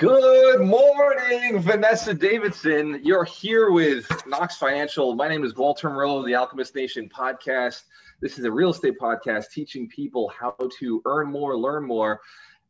Good morning, Vanessa Davidson. You're here with Knox Financial. My name is Walter of the Alchemist Nation podcast. This is a real estate podcast teaching people how to earn more, learn more.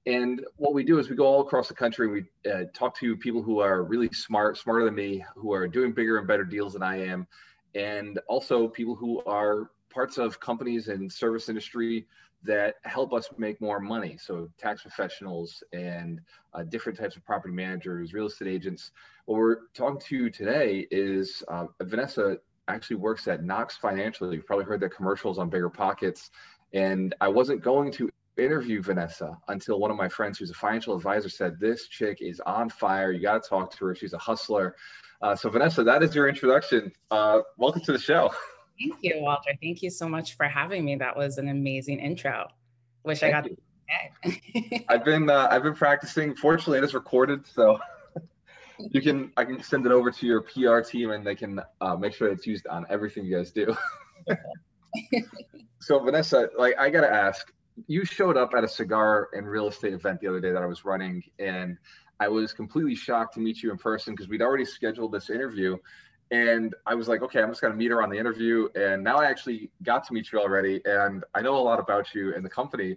And what we do is we go all across the country. and We uh, talk to people who are really smart, smarter than me, who are doing bigger and better deals than I am, and also people who are parts of companies and service industry that help us make more money. So tax professionals and uh, different types of property managers, real estate agents. What we're talking to today is uh, Vanessa actually works at Knox Financial. You've probably heard their commercials on Bigger Pockets. And I wasn't going to interview Vanessa until one of my friends who's a financial advisor said, this chick is on fire. You got to talk to her. She's a hustler. Uh, so Vanessa, that is your introduction. Uh, welcome to the show. Thank you, Walter. Thank you so much for having me. That was an amazing intro. Wish Thank I got. I've been uh, I've been practicing. Fortunately, it is recorded, so you can I can send it over to your PR team, and they can uh, make sure it's used on everything you guys do. so Vanessa, like I gotta ask, you showed up at a cigar and real estate event the other day that I was running, and I was completely shocked to meet you in person because we'd already scheduled this interview and I was like, okay, I'm just gonna meet her on the interview. And now I actually got to meet you already, and I know a lot about you and the company.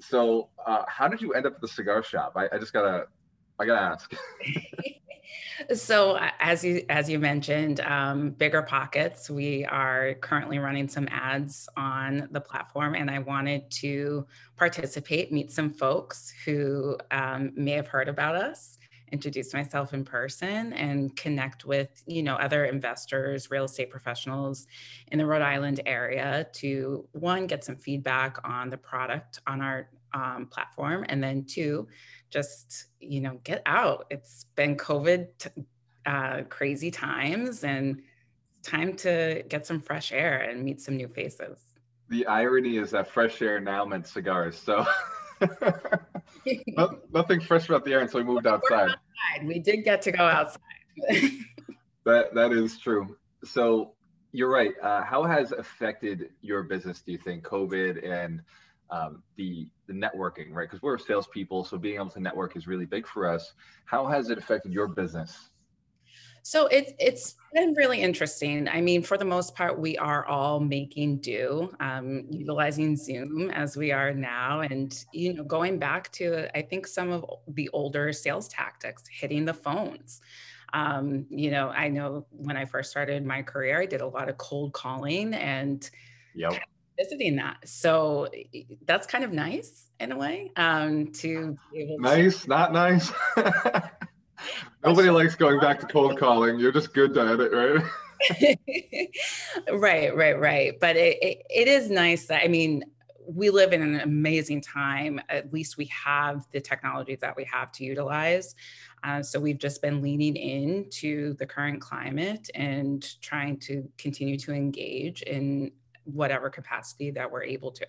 So, uh, how did you end up at the cigar shop? I, I just gotta, I gotta ask. so, as you as you mentioned, um, bigger pockets. We are currently running some ads on the platform, and I wanted to participate, meet some folks who um, may have heard about us introduce myself in person and connect with you know other investors real estate professionals in the rhode island area to one get some feedback on the product on our um, platform and then two just you know get out. It's been covid uh, crazy times and time to get some fresh air and meet some new faces. The irony is that fresh air now meant cigars so Nothing fresh about the air until we moved outside. outside. We did get to go outside. that that is true. So you're right. Uh, how has affected your business? Do you think COVID and um, the the networking, right? Because we're salespeople, so being able to network is really big for us. How has it affected your business? So it's it's been really interesting. I mean, for the most part, we are all making do, um, utilizing Zoom as we are now, and you know, going back to I think some of the older sales tactics, hitting the phones. Um, you know, I know when I first started my career, I did a lot of cold calling and yep. visiting that. So that's kind of nice in a way um, to be able. Nice, to- not nice. Nobody likes going back to cold calling. You're just good at it, right? right, right, right. But it, it, it is nice that, I mean, we live in an amazing time. At least we have the technologies that we have to utilize. Uh, so we've just been leaning into the current climate and trying to continue to engage in whatever capacity that we're able to.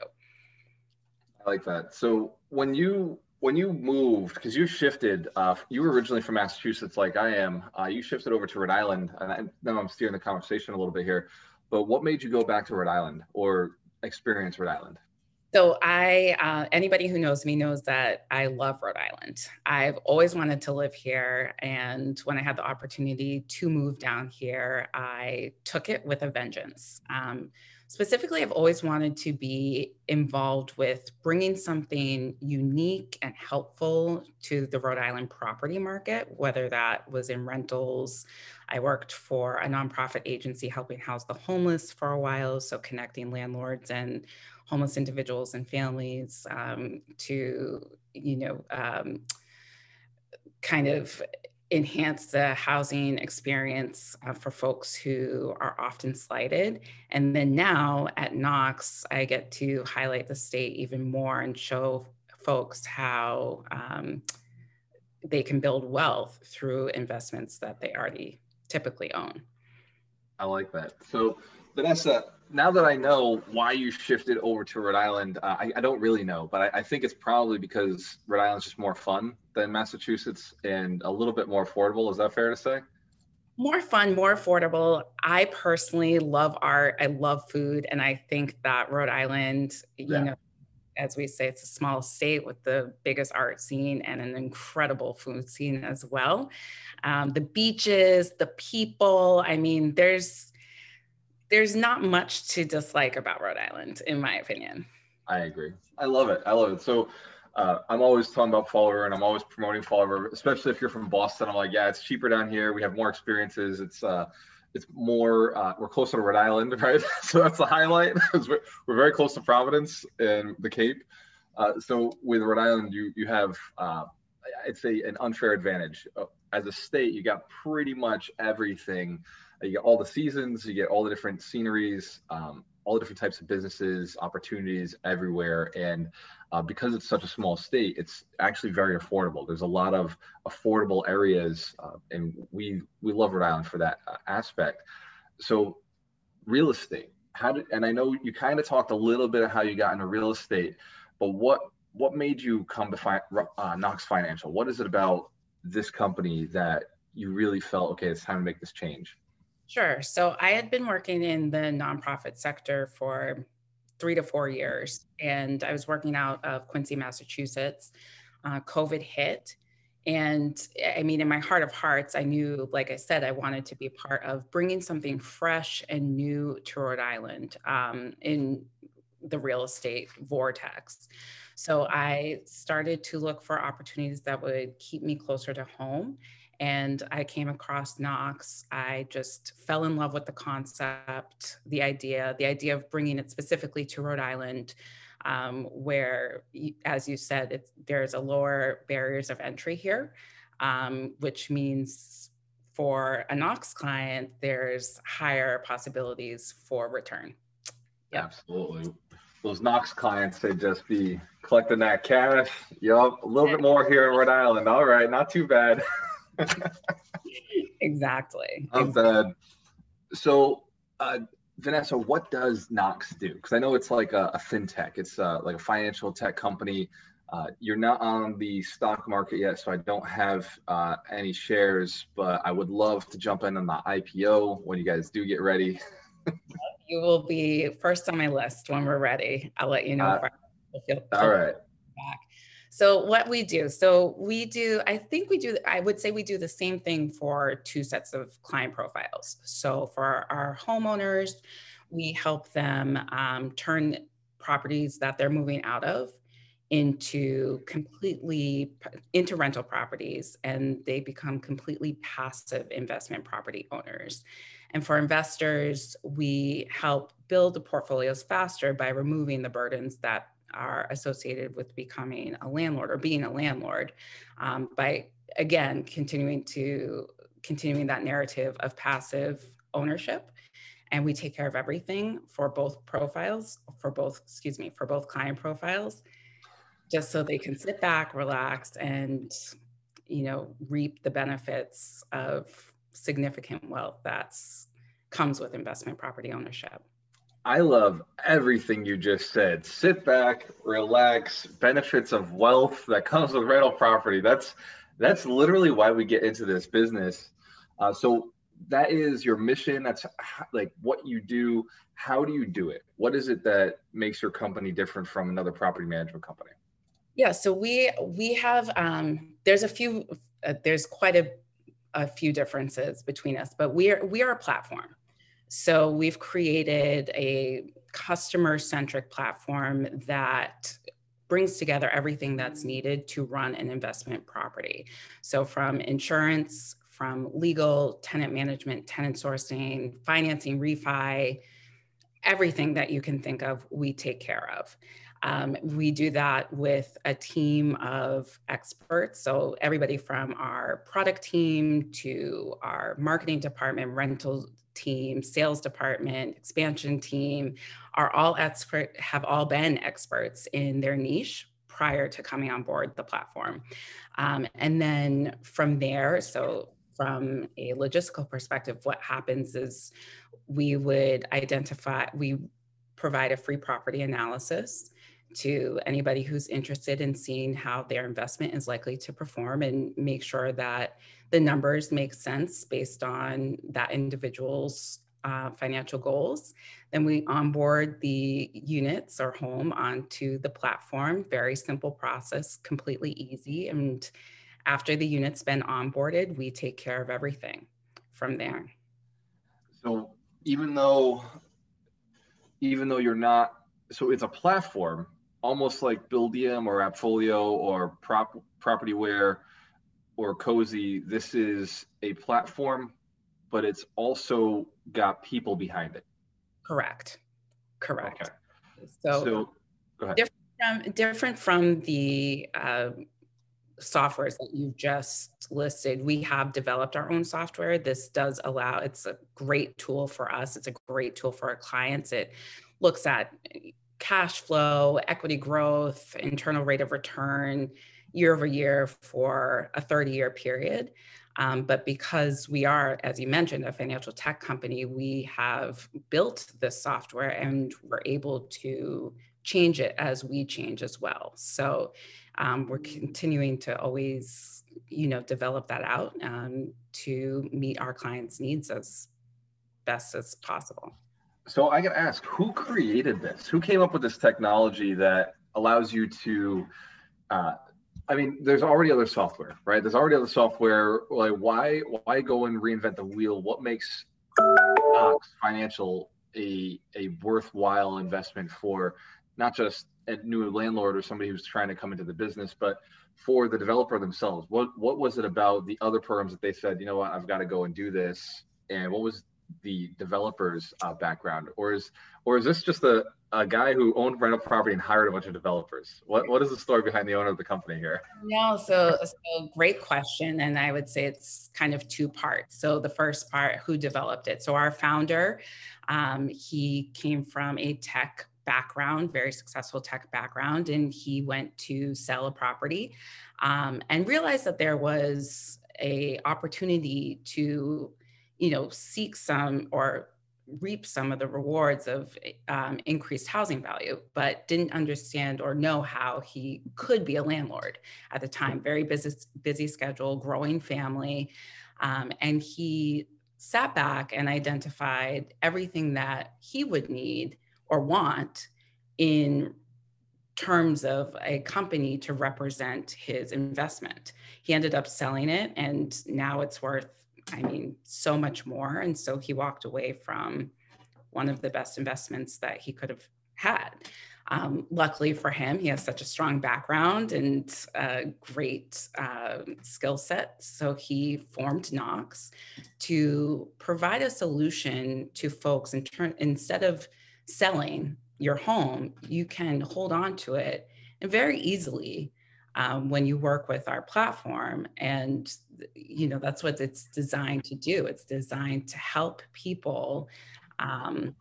I like that. So when you when you moved, because you shifted, uh, you were originally from Massachusetts, like I am. Uh, you shifted over to Rhode Island, and I, now I'm steering the conversation a little bit here. But what made you go back to Rhode Island or experience Rhode Island? So I, uh, anybody who knows me knows that I love Rhode Island. I've always wanted to live here, and when I had the opportunity to move down here, I took it with a vengeance. Um, specifically, I've always wanted to be involved with bringing something unique and helpful to the Rhode Island property market, whether that was in rentals. I worked for a nonprofit agency helping house the homeless for a while, so connecting landlords and homeless individuals and families um, to, you know, um, kind of enhance the housing experience uh, for folks who are often slighted. And then now at Knox, I get to highlight the state even more and show folks how um, they can build wealth through investments that they already typically own. I like that. So, Vanessa, now that I know why you shifted over to Rhode Island, uh, I, I, don't really know, but I, I, think it's probably because Rhode Island's just more fun than Massachusetts and a little bit more affordable. Is that fair to say? More fun, more affordable. I personally love art. I love food, and I think that Rhode Island, you yeah. know, as we say, it's a small state with the biggest art scene and an incredible food scene as well. Um, the beaches, the people. I mean, there's there's not much to dislike about Rhode Island, in my opinion. I agree. I love it. I love it. So uh, I'm always talking about Fall River and I'm always promoting Fall River, especially if you're from Boston. I'm like, yeah, it's cheaper down here. We have more experiences. It's uh, it's more uh, we're closer to Rhode Island, right? so that's the highlight. we're, very close to Providence and the Cape. Uh, so with Rhode Island, you you have uh, I'd say an unfair advantage. Uh, as a state, you got pretty much everything. You get all the seasons, you get all the different sceneries, um, all the different types of businesses, opportunities everywhere. And uh, because it's such a small state, it's actually very affordable. There's a lot of affordable areas, uh, and we we love Rhode Island for that uh, aspect. So, real estate. How did? And I know you kind of talked a little bit of how you got into real estate, but what what made you come to fi- uh, Knox Financial? What is it about this company that you really felt okay? It's time to make this change. Sure. So I had been working in the nonprofit sector for three to four years, and I was working out of Quincy, Massachusetts. Uh, COVID hit. And I mean, in my heart of hearts, I knew, like I said, I wanted to be part of bringing something fresh and new to Rhode Island um, in the real estate vortex. So I started to look for opportunities that would keep me closer to home and I came across Knox. I just fell in love with the concept, the idea, the idea of bringing it specifically to Rhode Island, um, where, as you said, there's a lower barriers of entry here, um, which means for a Knox client, there's higher possibilities for return. Yep. Absolutely. Those Knox clients, they just be collecting that cash. Yup, a little bit more here in Rhode Island. All right, not too bad. exactly. I'm. So, uh, Vanessa, what does Knox do? Because I know it's like a, a fintech. It's uh, like a financial tech company. Uh, you're not on the stock market yet, so I don't have uh, any shares. But I would love to jump in on the IPO when you guys do get ready. you will be first on my list when we're ready. I'll let you know. Uh, all right. So what we do, so we do, I think we do, I would say we do the same thing for two sets of client profiles. So for our, our homeowners, we help them um, turn properties that they're moving out of into completely into rental properties and they become completely passive investment property owners and for investors we help build the portfolios faster by removing the burdens that are associated with becoming a landlord or being a landlord um, by again continuing to continuing that narrative of passive ownership. And we take care of everything for both profiles for both excuse me for both client profiles just so they can sit back relax and you know reap the benefits of significant wealth that's comes with investment property ownership I love everything you just said. Sit back, relax, benefits of wealth that comes with rental property. That's that's literally why we get into this business. Uh, so that is your mission. That's like what you do. How do you do it? What is it that makes your company different from another property management company? Yeah, so we we have um, there's a few uh, there's quite a a few differences between us, but we are we are a platform. So we've created a customer centric platform that brings together everything that's needed to run an investment property. So from insurance, from legal, tenant management, tenant sourcing, financing, refi, everything that you can think of, we take care of. Um, we do that with a team of experts. So, everybody from our product team to our marketing department, rental team, sales department, expansion team are all expert, have all been experts in their niche prior to coming on board the platform. Um, and then from there, so from a logistical perspective, what happens is we would identify, we provide a free property analysis to anybody who's interested in seeing how their investment is likely to perform and make sure that the numbers make sense based on that individual's uh, financial goals. Then we onboard the units or home onto the platform. Very simple process, completely easy. And after the unit's been onboarded, we take care of everything from there. So even though even though you're not so it's a platform almost like Buildium or Appfolio or Prop Propertyware or Cozy. This is a platform, but it's also got people behind it. Correct. Correct. Okay. So, so go ahead. Different from, different from the uh, softwares that you've just listed, we have developed our own software. This does allow, it's a great tool for us. It's a great tool for our clients. It looks at cash flow, equity growth, internal rate of return year over year for a 30 year period. Um, but because we are, as you mentioned, a financial tech company, we have built this software and we're able to change it as we change as well. So um, we're continuing to always, you know, develop that out um, to meet our clients' needs as best as possible. So I got to ask, who created this? Who came up with this technology that allows you to? Uh, I mean, there's already other software, right? There's already other software. Like, why why go and reinvent the wheel? What makes Knox Financial a a worthwhile investment for not just a new landlord or somebody who's trying to come into the business, but for the developer themselves? What what was it about the other programs that they said, you know what, I've got to go and do this? And what was the developer's uh, background, or is or is this just a, a guy who owned rental property and hired a bunch of developers? What what is the story behind the owner of the company here? No, so so great question, and I would say it's kind of two parts. So the first part, who developed it? So our founder, um, he came from a tech background, very successful tech background, and he went to sell a property um, and realized that there was a opportunity to, you know, seek some or reap some of the rewards of um, increased housing value, but didn't understand or know how he could be a landlord at the time. Very busy, busy schedule, growing family, um, and he sat back and identified everything that he would need or want in terms of a company to represent his investment. He ended up selling it and now it's worth, I mean, so much more. And so he walked away from one of the best investments that he could have had. Um, luckily for him, he has such a strong background and great uh, skill set. So he formed Knox to provide a solution to folks in turn, instead of selling your home, you can hold on to it and very easily um, when you work with our platform. And, you know, that's what it's designed to do. It's designed to help people um,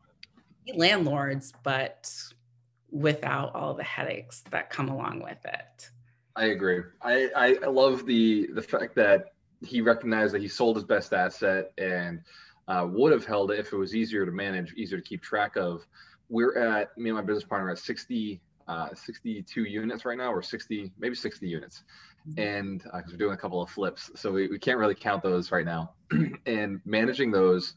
be landlords, but without all the headaches that come along with it. I agree. I, I love the the fact that he recognized that he sold his best asset and uh, would have held it if it was easier to manage, easier to keep track of. We're at me and my business partner at 60, uh, 62 units right now, or 60, maybe 60 units, mm-hmm. and because uh, we're doing a couple of flips, so we, we can't really count those right now. and managing those,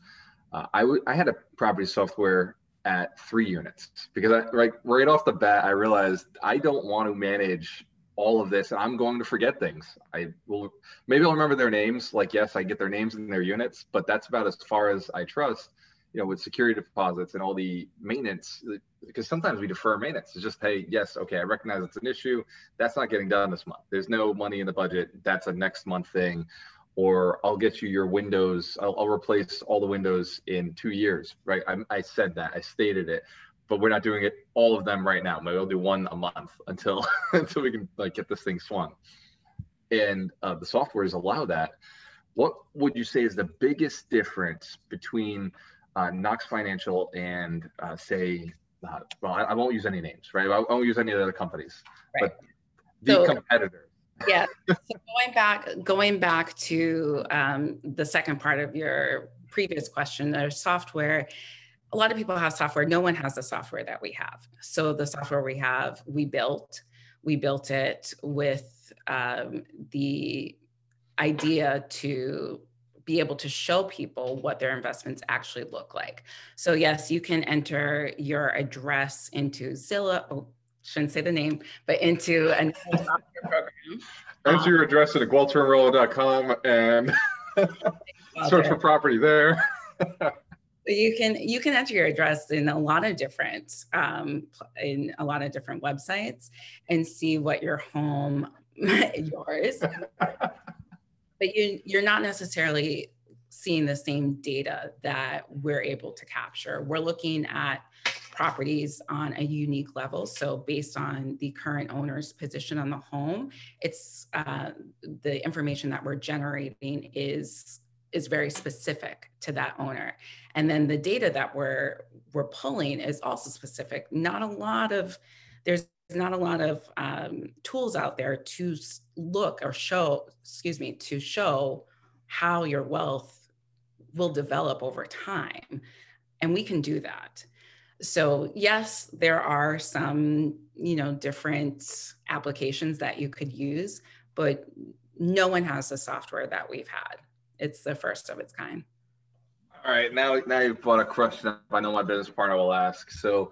uh, I, w- I had a property software at three units because I right right off the bat I realized I don't want to manage all of this and i'm going to forget things i will maybe i'll remember their names like yes i get their names and their units but that's about as far as i trust you know with security deposits and all the maintenance because sometimes we defer maintenance. It's just hey yes okay i recognize it's an issue. That's not getting done this month. There's no money in the budget. That's a next month thing. Or i'll get you your windows. I'll, I'll replace all the windows in two years right? I, I said that. I stated it. But we're not doing it all of them right now. Maybe we'll do one a month until until we can like get this thing swung. And uh, the softwares allow that. What would you say is the biggest difference between uh, Knox Financial and uh, say, uh, well, I, I, won't use any names, right? I won't use any of the other companies, right. but the so, competitors. Yeah. So going back, going back to um, the second part of your previous question, there's software a lot of people have software. No one has the software that we have. So the software we have, we built. We built it with um, the idea to be able to show people what their investments actually look like. So yes, you can enter your address into Zillow. Oh, shouldn't say the name, but into a program. Enter your address at gualtermrollo.com and search for property there. you can you can enter your address in a lot of different um, in a lot of different websites and see what your home yours but you you're not necessarily seeing the same data that we're able to capture. We're looking at properties on a unique level. So based on the current owner's position on the home it's uh, the information that we're generating is is very specific to that owner. And then the data that we're we're pulling is also specific. Not a lot of there's not a lot of um, tools out there to look or show excuse me to show how your wealth will develop over time and we can do that so yes there are some you know different applications that you could use but no one has the software that we've had it's the first of its kind. All right, now now you've brought a question I know my business partner will ask. So,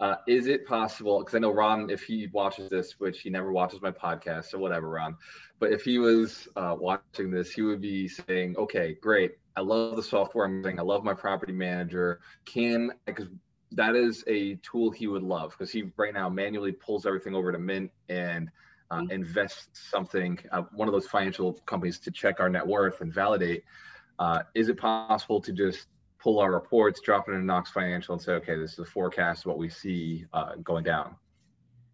uh, is it possible? Because I know Ron, if he watches this, which he never watches my podcast or whatever, Ron, but if he was uh, watching this, he would be saying, "Okay, great, I love the software I'm using. I love my property manager. Can because that is a tool he would love because he right now manually pulls everything over to Mint and." uh, mm-hmm. invest something, uh, one of those financial companies to check our net worth and validate, uh, is it possible to just pull our reports, drop it in Knox Financial and say, okay, this is a forecast of what we see uh, going down?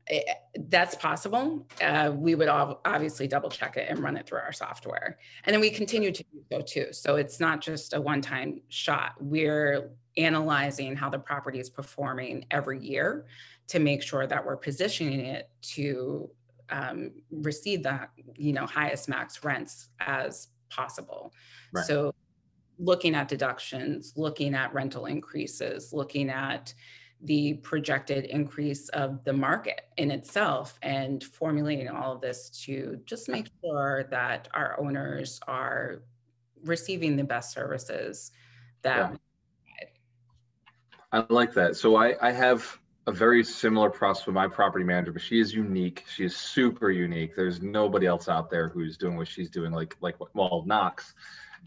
Eh, that's possible. Uh, we would obviously double check it and run it through our software. And then we continue to do so too. So it's not just a one time shot. We're analyzing how the property is performing every year to make sure that we're positioning it to um, receive the you know highest max rents as possible. Right. So looking at deductions, looking at rental increases, looking at the projected increase of the market in itself and formulating all of this to just make sure that our owners are receiving the best services that yeah. I like that. So I, I have a very similar process with my property manager, but she is unique. She is super unique. There's nobody else out there who's doing what she's doing, like like well, Knox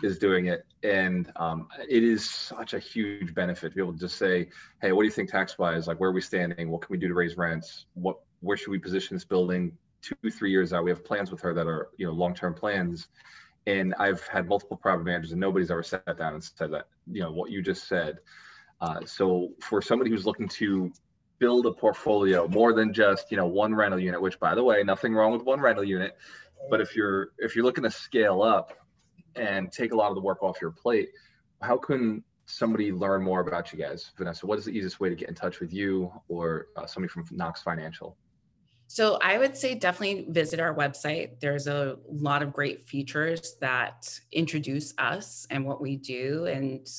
is doing it, and um, it is such a huge benefit to be able to just say, hey, what do you think tax wise? Like, where are we standing? What can we do to raise rents? What where should we position this building two three years out? We have plans with her that are you know long term plans. And I've had multiple property managers, and nobody's ever sat down and said that, you know, what you just said. Uh, so for somebody who's looking to build a portfolio more than just you know one rental unit which by the way nothing wrong with one rental unit but if you're if you're looking to scale up and take a lot of the work off your plate how can somebody learn more about you guys vanessa? What is the easiest way to get in touch with you or uh, somebody from knox financial? So i would say definitely visit our website. There's a lot of great features that introduce us and what we do and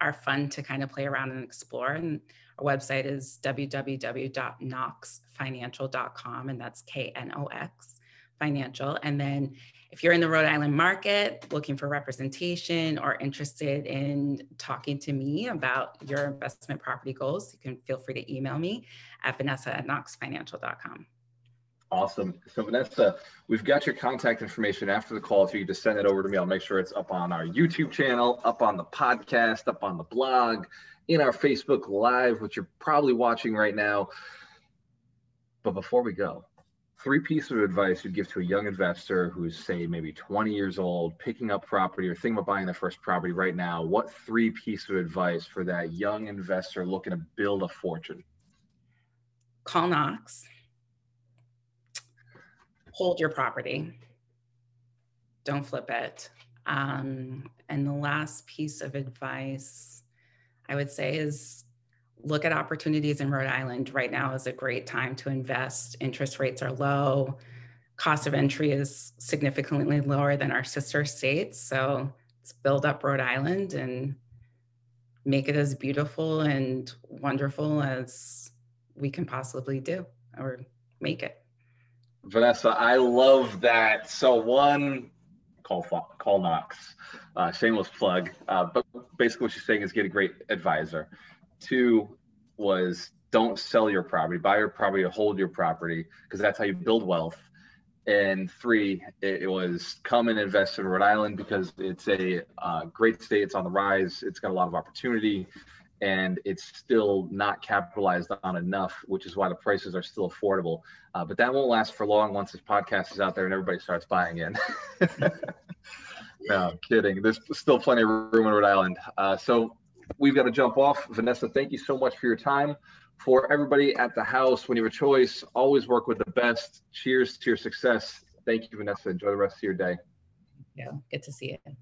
are fun to kind of play around and explore. And our website is www.knoxfinancial.com, and that's K N O X financial. And then if you're in the Rhode Island market looking for representation or interested in talking to me about your investment property goals, you can feel free to email me at vanessa at knoxfinancial.com. Awesome. So Vanessa, we've got your contact information after the call. If you just send it over to me, I'll make sure it's up on our YouTube channel, up on the podcast, up on the blog, in our Facebook Live, which you're probably watching right now. But before we go, three pieces of advice you'd give to a young investor who's, say, maybe 20 years old, picking up property or thinking about buying their first property right now. What three pieces of advice for that young investor looking to build a fortune? Call Knox. Hold your property. Don't flip it. Um, and the last piece of advice I would say is look at opportunities in Rhode Island. Right now is a great time to invest. Interest rates are low. Cost of entry is significantly lower than our sister states. So let's build up Rhode Island and make it as beautiful and wonderful as we can possibly do or make it. Vanessa, I love that. So one call call Knox. Uh, shameless plug. Uh, but basically, what she's saying is get a great advisor. Two was don't sell your property, buy your property, hold your property, because that's how you build wealth. And three, it, was come and invest in Rhode Island because it's a uh, great state. It's on the rise. It's got a lot of opportunity and it's still not capitalized on enough, which is why the prices are still affordable. Uh, but that won't last for long once this podcast is out there and everybody starts buying in. no, I'm kidding. There's still plenty of room in Rhode Island. Uh, so we've got to jump off. Vanessa, thank you so much for your time. For everybody at the house, when you have a choice, always work with the best. Cheers to your success. Thank you, Vanessa. Enjoy the rest of your day. Yeah, good to see you.